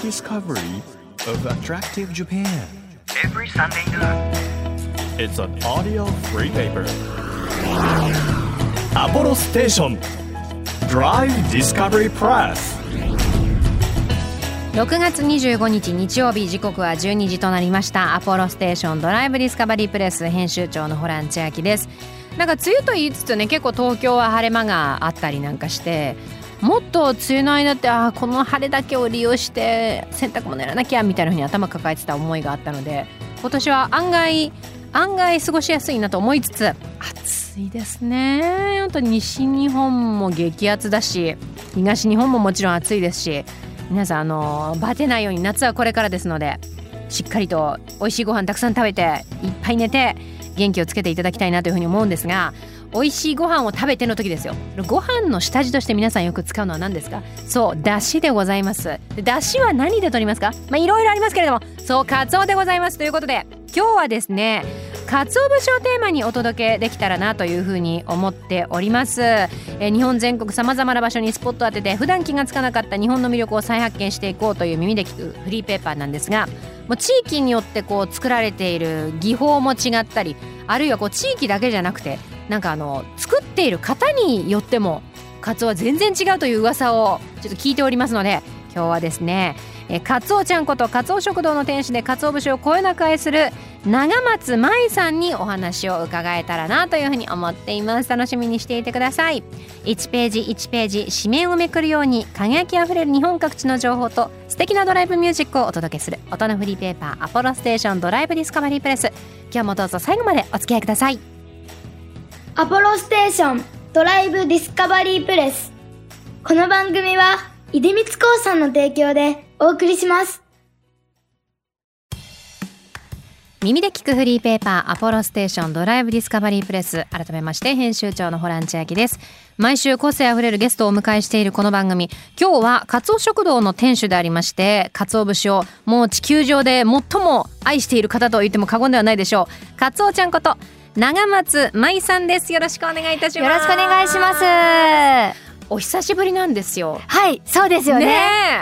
discovery of attractive Japan. every Sunday noon. It's an audio free paper. Apollo Station Drive Discovery Press. 6月25日日曜日時刻は12時となりましたアポロステーションドライブディスカバリープレス編集長のホラン千秋ですなんか梅雨と言いつつね結構東京は晴れ間があったりなんかしてと梅雨の間ってあーこの晴れだけを利用して洗濯物やらなきゃみたいなふうに頭抱えてた思いがあったので今年は案外案外過ごしやすいなと思いつつ暑いですね。本当に西日本も激アツだし東日本ももちろん暑いですし皆さんあのバテないように夏はこれからですのでしっかりと美味しいご飯たくさん食べていっぱい寝て元気をつけていただきたいなというふうに思うんですが美味しいご飯を食べての時ですよ。ご飯の下地として皆さんよく使うのは何ですか？そうだしでございます。でだしは何で取りますか？まあいろいろありますけれどもそうかつおでございます。ということで今日はですね鰹節をテーマにお届けできたらなというふうに思っております、えー日本全国さまざまな場所にスポットを当てて普段気がつかなかった日本の魅力を再発見していこうという耳で聞くフリーペーパーなんですがもう地域によってこう作られている技法も違ったりあるいはこう地域だけじゃなくてなんかあの作っている方によってもカツオは全然違うという噂をちょっと聞いておりますので今日はですねえーカツオちゃんことカツオ食堂の店主でカツオ節をこよなく愛する長松舞さんにお話を伺えたらなというふうに思っています。楽しみにしていてください。1ページ1ページ紙面をめくるように輝きあふれる日本各地の情報と素敵なドライブミュージックをお届けする音のフリーペーパーアポロステーションドライブディスカバリープレス。今日もどうぞ最後までお付き合いください。アポロステーションドライブディスカバリープレス。この番組は、出光興産の提供でお送りします。耳で聞くフリーペーパーアポロステーションドライブディスカバリープレス。改めまして編集長のホラン千秋です。毎週個性あふれるゲストをお迎えしているこの番組。今日はカツオ食堂の店主でありましてカツオ節をもう地球上で最も愛している方と言っても過言ではないでしょう。カツオちゃんこと長松舞さんです。よろしくお願いいたします。よろしくお願いします。はお久しぶりなんですよい、そうですよね。ね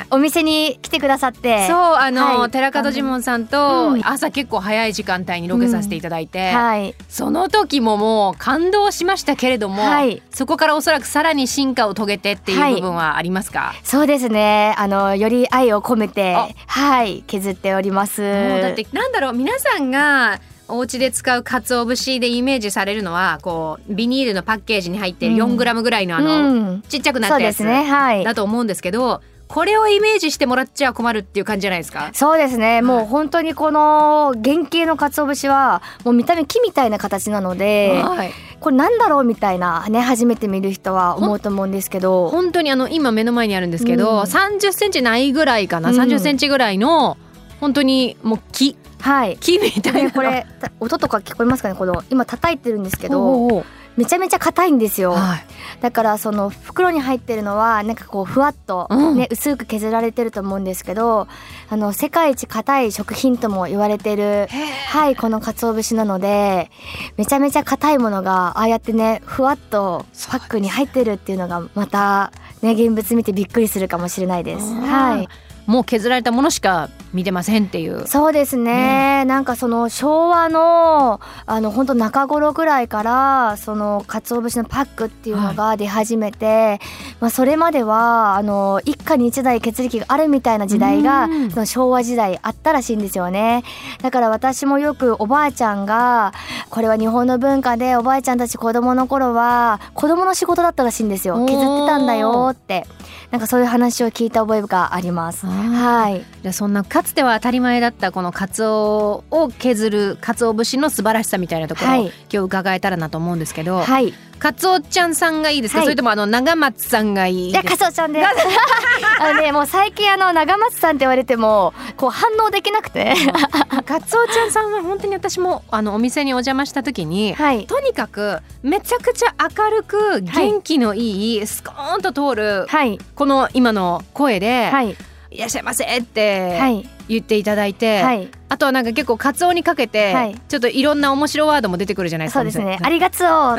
えお店に来てくださって。そうあの、はい寺門ジモンさんとうん朝結構早い時間帯にロケさせていただいて、はい。その時ももう感動しましたけれども、はいそこからおそらくさらに進化を遂げてっていうはい部分はありますか、そうですね。あのより愛を込めてあ、はい、削っております。もうだってなんだろう皆さんがお家で使う鰹節でイメージされるのはこうビニールのパッケージに入ってるうん。4グラムぐらいのあの、うん、ちっちゃくなそったやつうですね。はい。だと思うんですけどこれをイメージしてもらっちゃ困るっていう感じじゃないですか？そうですね、い。もう本当にこの原型の鰹節はもう見た目木みたいな形なのではい。これなんだろうみたいなね初めて見る人は思うと思うんですけど。本当にあの今目の前にあるんですけど、うん。30センチないぐらいかな、うん。30センチぐらいの本当にもう木はい。木みたいな。でこれた音とか聞こえますかねこの今叩いてるんですけどめちゃめちゃ硬いんですよ、はい。だからその袋に入ってるのはなんかこうふわっと、うん。ね薄く削られてると思うんですけどあの世界一硬い食品とも言われてるはいこの鰹節なのでめちゃめちゃ硬いものがああやってねふわっとパックに入ってるっていうのがまたね現物見てびっくりするかもしれないです。はい。もう削られたものしか見てませんっていう。そうですね。なんかその昭和のあの本当中頃ぐらいからその鰹節のパックっていうのが出始めて、まあ、それまではあの一家に一台血液があるみたいな時代がうん。その昭和時代あったらしいんですよね。だから私もよくおばあちゃんがこれは日本の文化でおばあちゃんたち子供の頃は子供の仕事だったらしいんですよ。削ってたんだよって。なんかそういう話を聞いた覚えがあります。はい。じゃあそんなかつては当たり前だったこのカツオを削るカツオ節の素晴らしさみたいなところを、はい今日伺えたらなと思うんですけど、はいカツオちゃんさんがいいですか、はいそれともあの長松さんがいいですか？カツオちゃんです。あのね、もう最近あの長松さんって言われても、こう反応できなくて。カツオちゃんさんは本当に私もあのお店にお邪魔した時に、はい。とにかくめちゃくちゃ明るく元気のいい、スコーンと通るはい。この今の声で、はい。いらっしゃいませって、はい。言っていただいて、はい。あとはなんか結構カツオにかけて、はい。ちょっといろんな面白ワードも出てくるじゃないですかそうですね。ありがつお あ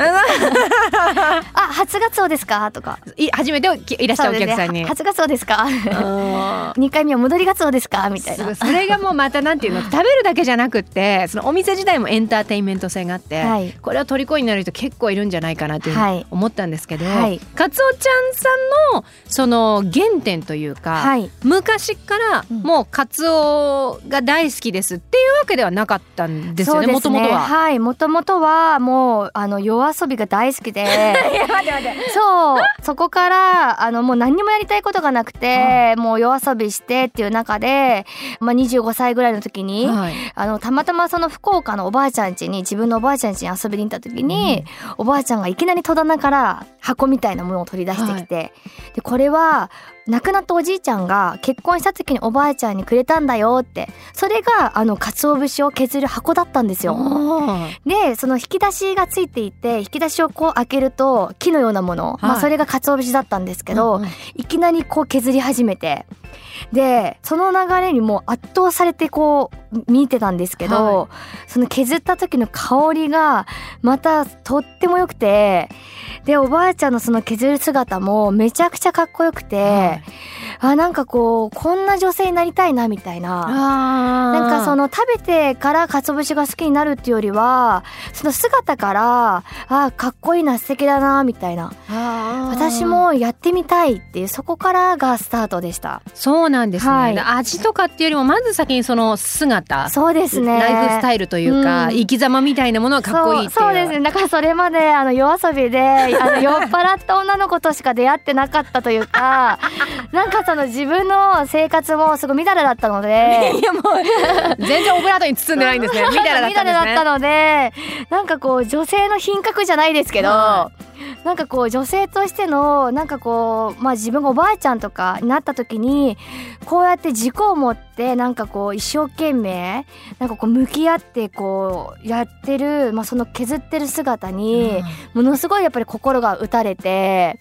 初がつおですか？とか。い初めていらっしゃるお客さんに、初がつおですか？あー二回目は戻りがつおですか？みたいな。それがもうまたなんていうの食べるだけじゃなくってそのお店自体もエンターテインメント性があって、はい。これは虜になる人結構いるんじゃないかなというふうにはい。思ったんですけど、はい。カツオちゃんさんのその原点というか、はい。昔からうんもうカツオが大好きですっていうわけではなかったんですよねもともとは。はい。もともとはもうあの夜遊びが大好きで。そう。そこからあのもう何にもやりたいことがなくて、もう夜遊びしてっていう中で、まあ、25歳ぐらいの時に、はい。あのたまたまその福岡のおばあちゃん家に自分のおばあちゃん家に遊びに行った時に、おばあちゃんがいきなり戸棚から箱みたいなものを取り出してきて、でこれは亡くなったおじいちゃんが結婚した時におばあちゃんにくれたんだよってそれがあの鰹節を削る箱だったんですよ。あでその引き出しがついていて引き出しをこう開けると木のようなもの、まあ、それが鰹節だったんですけど、うんうん。いきなりこう削り始めてでその流れにもう圧倒されてこう見てたんですけど、はその削った時の香りがまたとっても良くてでおばあちゃんのその削る姿もめちゃくちゃかっこよくて、はいあなんかこうこんな女性になりたいなみたいな。なんかその食べてから鰹節が好きになるっていうよりはその姿からあーかっこいいな素敵だなみたいな。私もやってみたいっていうそこからがスタートでした。そうなんですね、はい。味とかっていうよりもまず先にその姿。そうですね。ライフスタイルというか、うん。生き様みたいなものはかっこいいってそうですね。だからそれまであの夜遊びであの酔っ払った女の子としか出会ってなかったというか なんかその自分の生活もすごいみだらだったので。いやもう全然オブラートに包んでないんですね。みだったんですね。みだらだったのでなんかこう女性の品格じゃないですけど、はなんかこう女性としてのなんかこうまあ自分がおばあちゃんとかになった時にこうやって軸を持ってなんかこう一生懸命なんかこう向き合ってこうやってる、まあ、その削ってる姿にものすごいやっぱり心が打たれて。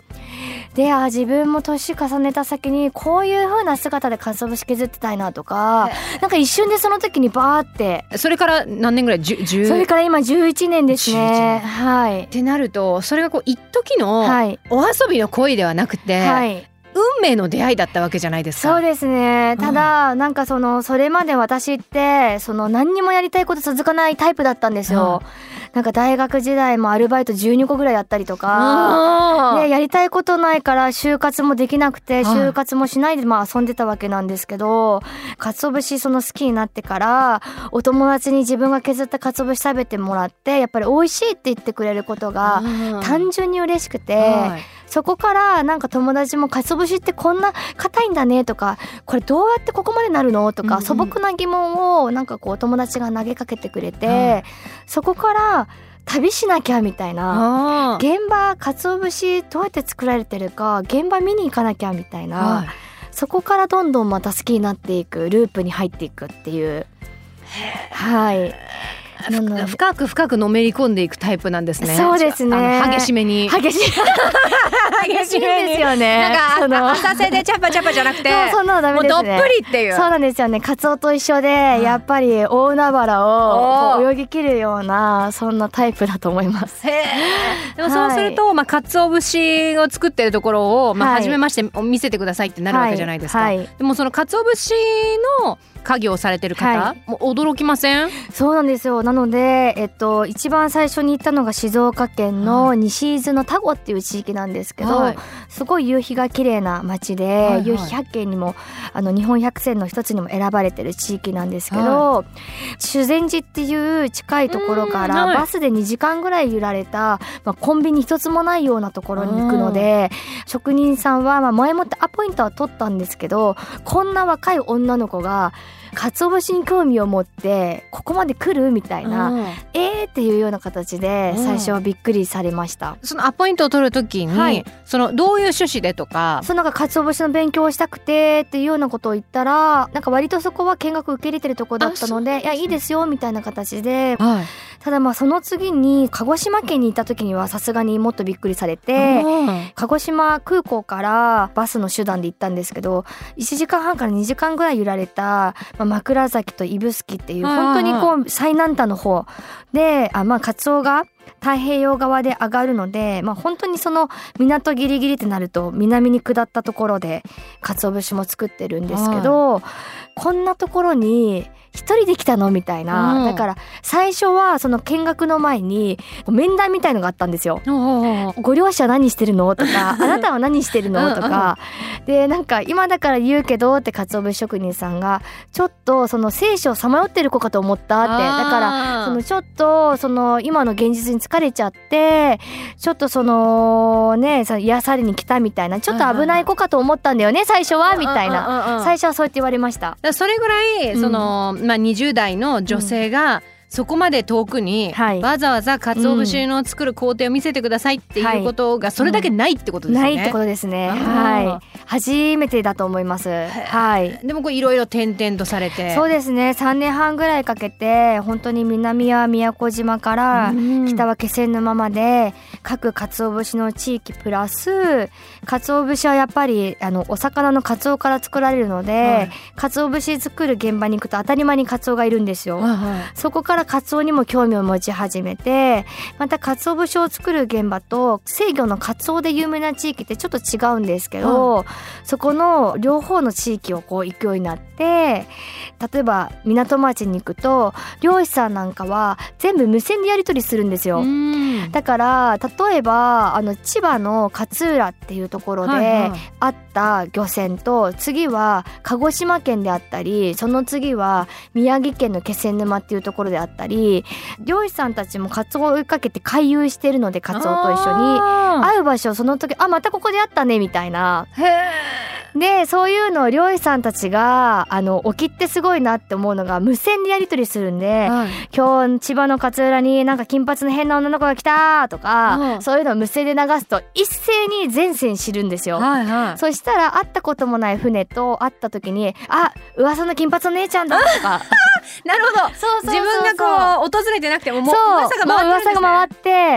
であ自分も年重ねた先にこういう風な姿でかつお節削ってたいなとかなんか一瞬でその時にバーってそれから何年ぐらい？10 10それから今11年ですね。11はいっ。てなるとそれがこう一時のはい。お遊びの恋ではなくて、はい。運命の出会いだったわけじゃないですか。そうですね。ただ、なんかその、それまで私って、その何にもやりたいこと続かないタイプだったんですよ。なんか大学時代もアルバイト12個ぐらいやったりとか。あー。で、やりたいことないから就活もできなくて、はい。就活もしないでまあ遊んでたわけなんですけど、鰹節その好きになってから、お友達に自分が削った鰹節食べてもらって、やっぱり美味しいって言ってくれることが、うん。単純に嬉しくて、はいそこからなんか友達も鰹節ってこんな硬いんだねとかこれどうやってここまでなるの？とか、うんうん。素朴な疑問をなんかこう友達が投げかけてくれて、はい。そこから旅しなきゃみたいな現場鰹節どうやって作られてるか現場見に行かなきゃみたいな、はい。そこからどんどんまた好きになっていくループに入っていくっていう。はい、なので深く深くのめり込んでいくタイプなんですね。そうですね激しめに。激しい 激しいんですよね。なんかその浅瀬でチャパチャパじゃなくて、そうそんなのダメですね。どっぷりっていう。そうなんですよね。カツオと一緒で、やっぱり大海原を泳ぎ切るようなそんなタイプだと思います。でもそうすると、まあ鰹節を作ってるところを、まあはい初めまして見せてくださいってなるわけじゃないですか。はいはいでもその鰹節の家業をされてる方、はもう驚きません？そうなんですよ。なので、えっと一番最初に行ったのが静岡県の西伊豆の田子っていう地域なんですけど、はい。すごい夕日が綺麗な街で、いはい。夕日百景にもあの日本百選の一つにも選ばれてる地域なんですけど、修善寺っていう近いところからバスで2時間ぐらい揺られた、まあ、コンビニ一つもないようなところに行くので、職人さんはまあ前もってアポイントは取ったんですけどこんな若い女の子が鰹節に興味を持ってここまで来るみたいな、うん。えーっていうような形でうん。最初はびっくりされました。そのアポイントを取るときに、はい。そのどういう趣旨でとか、そうなんか鰹節の勉強をしたくてっていうようなことを言ったらなんか割とそこは見学受け入れてるとこだったのでいやいいですよみたいな形ではい、ただまあその次に鹿児島県に行った時にはさすがにもっとびっくりされて。うん鹿児島空港からバスの手段で行ったんですけど1時間半から2時間ぐらい揺られたまあ、枕崎と指宿っていう本当にこう最南端の方であまあカツオが太平洋側で上がるので、まあ、本当にその港ギリギリってなると南に下ったところで鰹節も作ってるんですけど、こんなところに一人で来たの？みたいな、うん。だから最初はその見学の前に面談みたいのがあったんですよ。ご両親何してるの？とか あなたは何してるの？とか。でなんか今だから言うけどって鰹節職人さんがちょっとその聖書をさまよってる子かと思ったって。だからそのちょっとその今の現実に疲れちゃってちょっとそのねさ癒されに来たみたいなちょっと危ない子かと思ったんだよね最初はみたいな。うんうんうんうん。最初はそうやって言われました。それぐらい、うん。その、まあ、20代の女性が、そこまで遠くに、はいわざわざ鰹節の作る工程を見せてくださいっていうことがそれだけないってことですよね。ないってことですね。はい。初めてだと思います。はい。でもこういろいろ転々とされてそうですね。3年半ぐらいかけて本当に南は宮古島からうん北は気仙沼まで各鰹節の地域プラス鰹節はやっぱりあのお魚の鰹から作られるので、はい鰹節作る現場に行くと当たり前に鰹がいるんですよ。はいはいそこからカツオにも興味を持ち始めてまたカツオ節を作る現場と制御のカツオで有名な地域ってちょっと違うんですけど、そこの両方の地域をこう行くようになって例えば港町に行くと漁師さんなんかは全部無線でやり取りするんですよ。うん。だから例えばあの千葉の勝浦っていうところで、はいはい。あった漁船と次は鹿児島県であったりその次は宮城県の気仙沼っていうところであったり漁師さんたちもカツオを追いかけて回遊してるのでカツオと一緒に。あ会う場所その時あまたここで会ったねみたいな。でそういうのを漁師さんたちがあの沖ってすごいなって思うのが無線でやり取りするんでーはい。今日千葉の勝浦になんか金髪の変な女の子が来たとか、うん。そういうのを無声で流すと一斉に全線知るんですよ。はいはい。そしたら会ったこともない船と会った時に「あ噂の金髪の姉ちゃんだ」とか なるほど。そう自分がこう訪れてなくてももう噂が回ってね、噂が回っ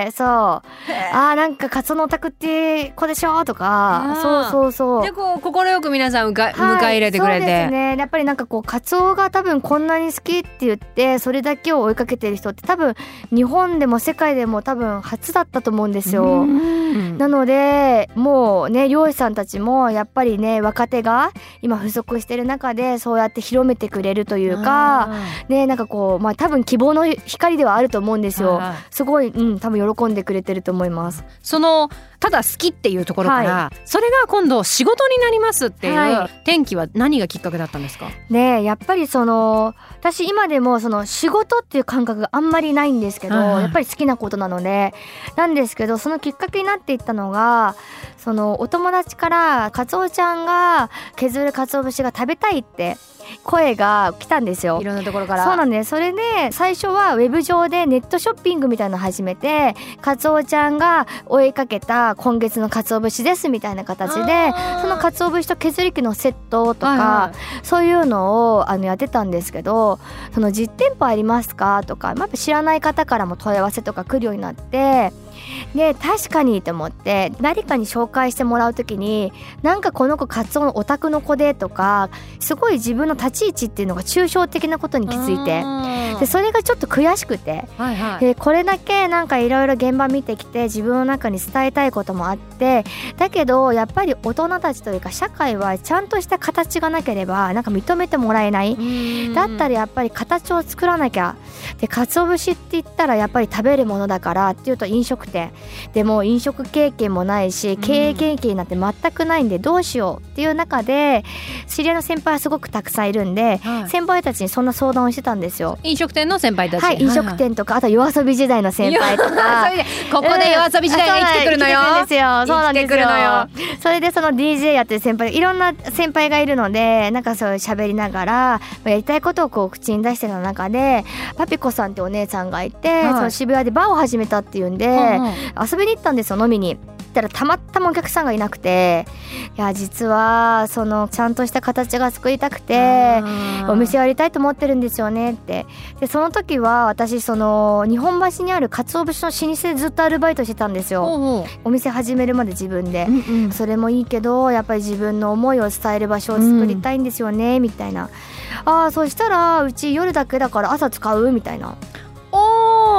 てそう。あへーなんかカツオのお宅って子でしょ？とか。そうそうそう。でこう快く皆さん迎え,、はい迎え入れてくれそうですて、ね。やっぱりなんかこうカツオが多分こんなに好きって言ってそれだけを追いかけてる人って多分日本でも世界でも多分初だったと思うんですよ。うんなのでもうね漁師さんたちもやっぱりね若手が今不足してる中でそうやって広めてくれるというかねなんかこうまあ多分希望の光ではあると思うんですよ。すごい、うん、多分喜んでくれてると思います。そのただ好きっていうところから、はそれが今度仕事になりますっていう、は転機は何がきっかけだったんですか？ねやっぱりその私今でもその仕事っていう感覚があんまりないんですけど、はいはい。やっぱり好きなことなので。なんですけどそのきっかけになっていったのがそのお友達からカツオちゃんが削る鰹節が食べたいって声が来たんですよ。い。ろんなところから。そうなんです。それで最初はウェブ上でネットショッピングみたいなの始めてカツオちゃんが追いかけた今月の鰹節ですみたいな形でその鰹節と削り器のセットとか、はいはい。そういうのをあのやってたんですけどその実店舗ありますかとか、まあ、知らない方からも問い合わせとか来るようになってで確かにと思って誰かに紹介してもらう時になんかこの子カツオのオタクの子でとかすごい自分の立ち位置っていうのが抽象的なことに気づいてでそれがちょっと悔しくてはいはい。でこれだけなんかいろいろ現場見てきて自分の中に伝えたいこともあってだけどやっぱり大人たちというか社会はちゃんとした形がなければなんか認めてもらえない。だったらやっぱり形を作らなきゃ。で鰹節って言ったらやっぱり食べるものだからっていうと飲食店でも飲食経験もないし経営経験なんて全くないんでどうしようっていう中で知り合いの先輩はすごくたくさんいるんではい。先輩たちにそんな相談をしてたんですよ。飲食店の先輩たち。はい、飲食店とかあと夜遊び時代の先輩とか。ここで夜遊び時代が生きてくるのよ、うんそうなんですよ。それでその DJ やってる先輩いろんな先輩がいるのでなんかそう喋りながらまあやりたいことをこう口に出してた中でパピコさんってお姉さんがいて、はい。その渋谷でバーを始めたっていうんで、うんうん遊びに行ったんですよ飲みに。ったらたまたまお客さんがいなくて。いや実はそのちゃんとした形が作りたくてお店やりたいと思ってるんですよねって。でその時は私その日本橋にある鰹節の老舗でずっとアルバイトしてたんですよ。おうお店始めるまで自分で。うんうん。それもいいけどやっぱり自分の思いを伝える場所を作りたいんですよね、みたいな。ああそしたらうち夜だけだから朝使うみたいな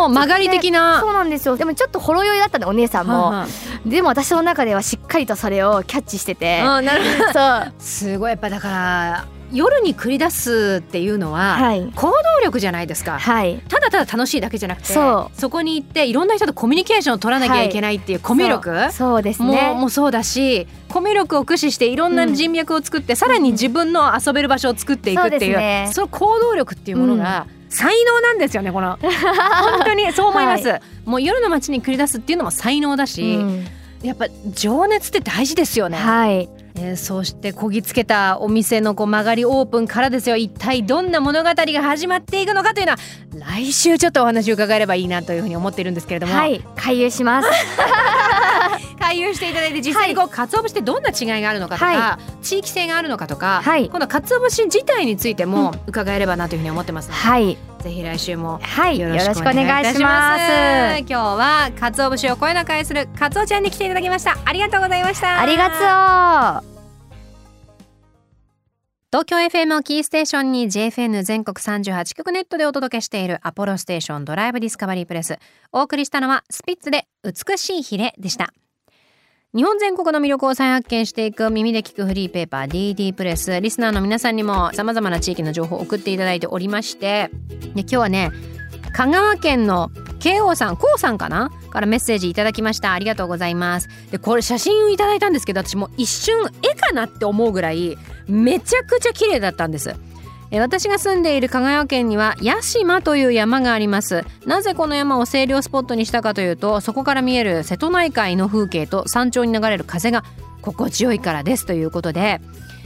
曲がり的な。そうなんですよ。でもちょっとほろ酔いだったねお姉さんも、はいはい。でも私の中ではしっかりとそれをキャッチしてて。なるほど。そう。すごいやっぱだから夜に繰り出すっていうのははい。行動力じゃないですか。はい。ただただ楽しいだけじゃなくてそう。こに行っていろんな人とコミュニケーションを取らなきゃいけないっていうコミュ力、そうそうですね。もうそうだしコミュ力を駆使していろんな人脈を作って、さらに自分の遊べる場所を作っていくっていう,、そうですね。その行動力っていうものが、才能なんですよねこの。本当にそう思います、もう夜の街に繰り出すっていうのも才能だし、うん。やっぱ情熱って大事ですよね、はい。えーそしてこぎつけたお店のこう曲がりオープンからですよ。一体どんな物語が始まっていくのかというのは来週ちょっとお話を伺えればいいなというふうに思っているんですけれども、はい。回遊します 回遊していただいて実際にこう、鰹節ってどんな違いがあるのかとか、は地域性があるのかとか、はい。この鰹節自体についても伺えればなというふうに思ってますので、はい。ぜひ来週もはい。よろしくお願いいたし願いしまます。す今日は鰹節をこよなく愛する鰹ちゃんに来ていただきました。ありがとうございました。ありがとう。東京 FM をキーステーションに JFN 全国38局ネットでお届けしているアポロステーションドライブディスカバリープレス。お送りしたのはスピッツで美しいヒレでした日本全国の魅力を再発見していく耳で聞くフリーペーパー DD プレスリスナーの皆さんにも様々な地域の情報を送っていただいておりましてで今日はね香川県の慶応さん、こうさんかな？からメッセージいただきました。ありがとうございます。で、これ写真をいただいたんですけど、私もう一瞬絵かなって思うぐらい、めちゃくちゃ綺麗だったんです。え私が住んでいる香川県には屋島という山があります。なぜこの山を清涼スポットにしたかというとそこから見える瀬戸内海の風景と山頂に流れる風が心地よいからですということで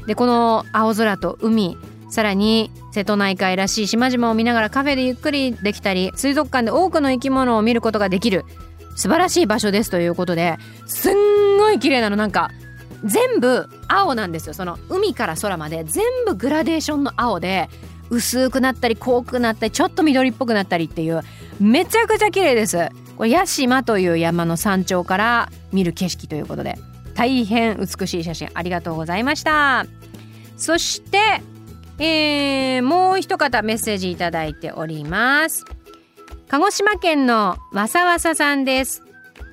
でこの青空と海さらに瀬戸内海らしい島々を見ながらカフェでゆっくりできたり水族館で多くの生き物を見ることができる素晴らしい場所ですということですんごい綺麗なのなんか全部青なんですよ。その海から空まで。全部グラデーションの青で薄くなったり濃くなったりちょっと緑っぽくなったりっていうめちゃくちゃ綺麗です。これ屋島という山の山頂から見る景色ということで大変美しい写真。ありがとうございました。そして、えーもう一方メッセージいただいております。鹿児島県のわさわささんです。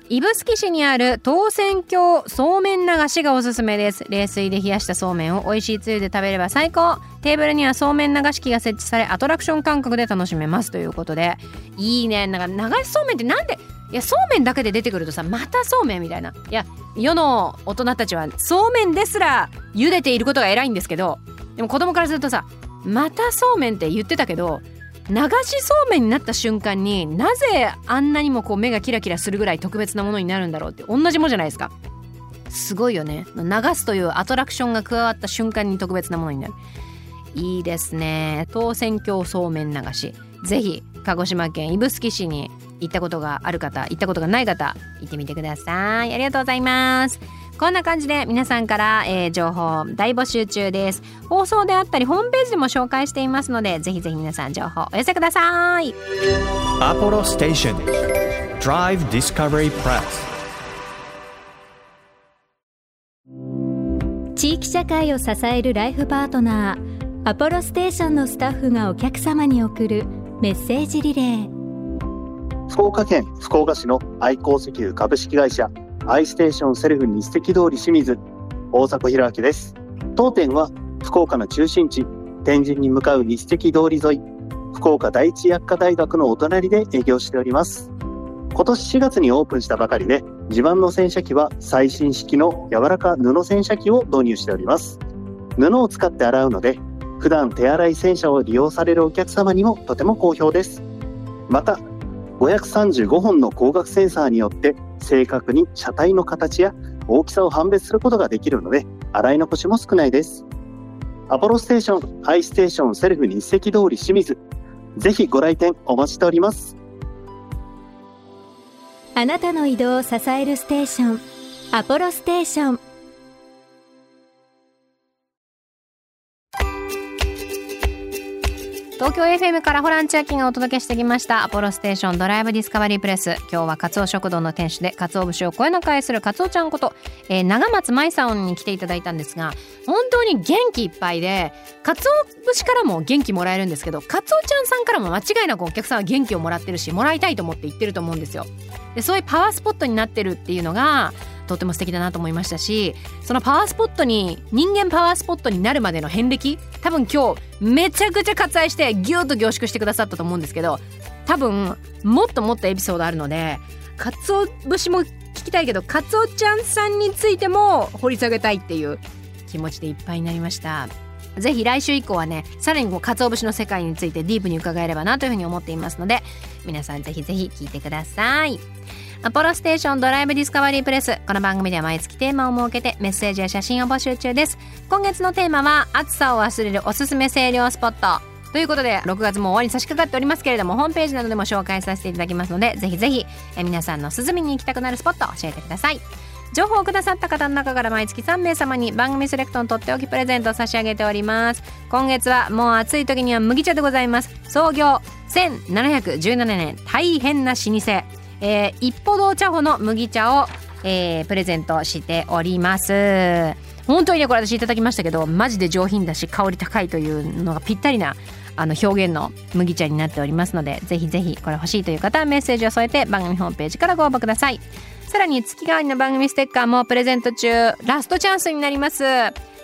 指宿市にある当選郷そうめん流しがおすすめです。冷水で冷やしたそうめんを美味しいつゆで食べれば最高。テーブルにはそうめん流し器が設置されアトラクション感覚で楽しめます。ということで。いいね。なんか流しそうめんってなんで？いやそうめんだけで出てくるとさまたそうめんみたいな。いや世の大人たちはそうめんですら茹でていることが偉いんですけどでも子供からするとさまたそうめんって言ってたけど流しそうめんになった瞬間になぜあんなにもこう目がキラキラするぐらい特別なものになるんだろうって同じものじゃないですか。すごいよね。流すというアトラクションが加わった瞬間に特別なものになる。いいですね。当選郷そうめん流し。ぜひ鹿児島県指宿市に行ったことがある方行ったことがない方行ってみてください。ありがとうございます。こんな感じで皆さんから、えー情報大募集中です。放送であったりホームページでも紹介していますのでぜひぜひ皆さん情報お寄せください。Apollo Station Drive Discovery Press 地域社会を支えるライフパートナーアポロステーションのスタッフがお客様に送るメッセージリレー。福岡県福岡市の愛好石油株式会社アイステーションセルフ日赤通り清水。大迫弘明です。当店は福岡の中心地天神に向かう日赤通り沿い。福岡第一薬科大学のお隣で営業しております。今年4月にオープンしたばかりで自慢の洗車機は最新式の柔らか布洗車機を導入しております。布を使って洗うので普段手洗い洗車を利用されるお客様にもとても好評です。また535本の光学センサーによって正確に車体の形や大きさを判別することができるので洗い残しも少ないです。アポロステーションアイステーションセルフ日赤通り清水。ぜひご来店お待ちしております。あなたの移動を支えるステーションアポロステーション。東京 FM からホラン千秋がお届けしてきました。アポロステーションドライブディスカバリープレス。今日はカツオ食堂の店主でカツオ節をこよなく愛するカツオちゃんこと、えー長松舞さんに来ていただいたんですが本当に元気いっぱいでカツオ節からも元気もらえるんですけどカツオちゃんさんからも間違いなくお客さんは元気をもらってるしもらいたいと思って言ってると思うんですよ。でそういうパワースポットになってるっていうのがとても素敵だなと思いましたしそのパワースポットに人間パワースポットになるまでの遍歴多分今日めちゃくちゃ割愛してギュッと凝縮してくださったと思うんですけど多分もっともっとエピソードあるのでかつお節も聞きたいけどかつおちゃんさんについても掘り下げたいっていう気持ちでいっぱいになりました。ぜひ来週以降はねさらにこう鰹節の世界についてディープに伺えればなというふうに思っていますので皆さんぜひぜひ聞いてください。アポロステーションドライブディスカバリープレス。この番組では毎月テーマを設けてメッセージや写真を募集中です。今月のテーマは暑さを忘れるおすすめ清涼スポット。ということで6月も終わりに差し掛かっておりますけれどもホームページなどでも紹介させていただきますのでぜひぜひえ皆さんの涼みに行きたくなるスポットを教えてください。情報をくださった方の中から毎月3名様に番組セレクトのとっておきプレゼントを差し上げております。今月はもう暑い時には麦茶でございます。創業1717年。大変な老舗。えー、一歩堂茶舗の麦茶を、えープレゼントしております。本当にねこれ私いただきましたけどマジで上品だし香り高いというのがぴったりなあの表現の麦茶になっておりますのでぜひぜひこれ欲しいという方はメッセージを添えて番組ホームページからご応募ください。さらに月替わりの番組ステッカーもプレゼント中。ラストチャンスになります。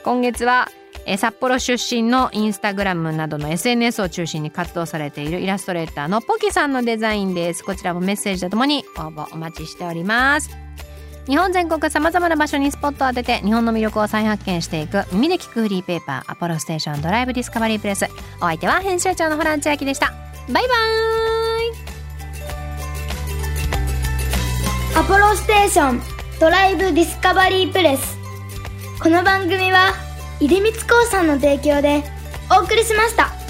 今月はえ札幌出身のインスタグラムなどの SNS を中心に活動されているイラストレーターのポキさんのデザインです。こちらもメッセージとともに応募お待ちしております。日本全国さまざまな場所にスポットを当てて日本の魅力を再発見していく耳で聞くフリーペーパーアポロステーションドライブディスカバリープレス。お相手は編集長のホラン千秋でした。バイバーイ。アポロステーションドライブディスカバリープレス。この番組は出光興産の提供でお送りしました。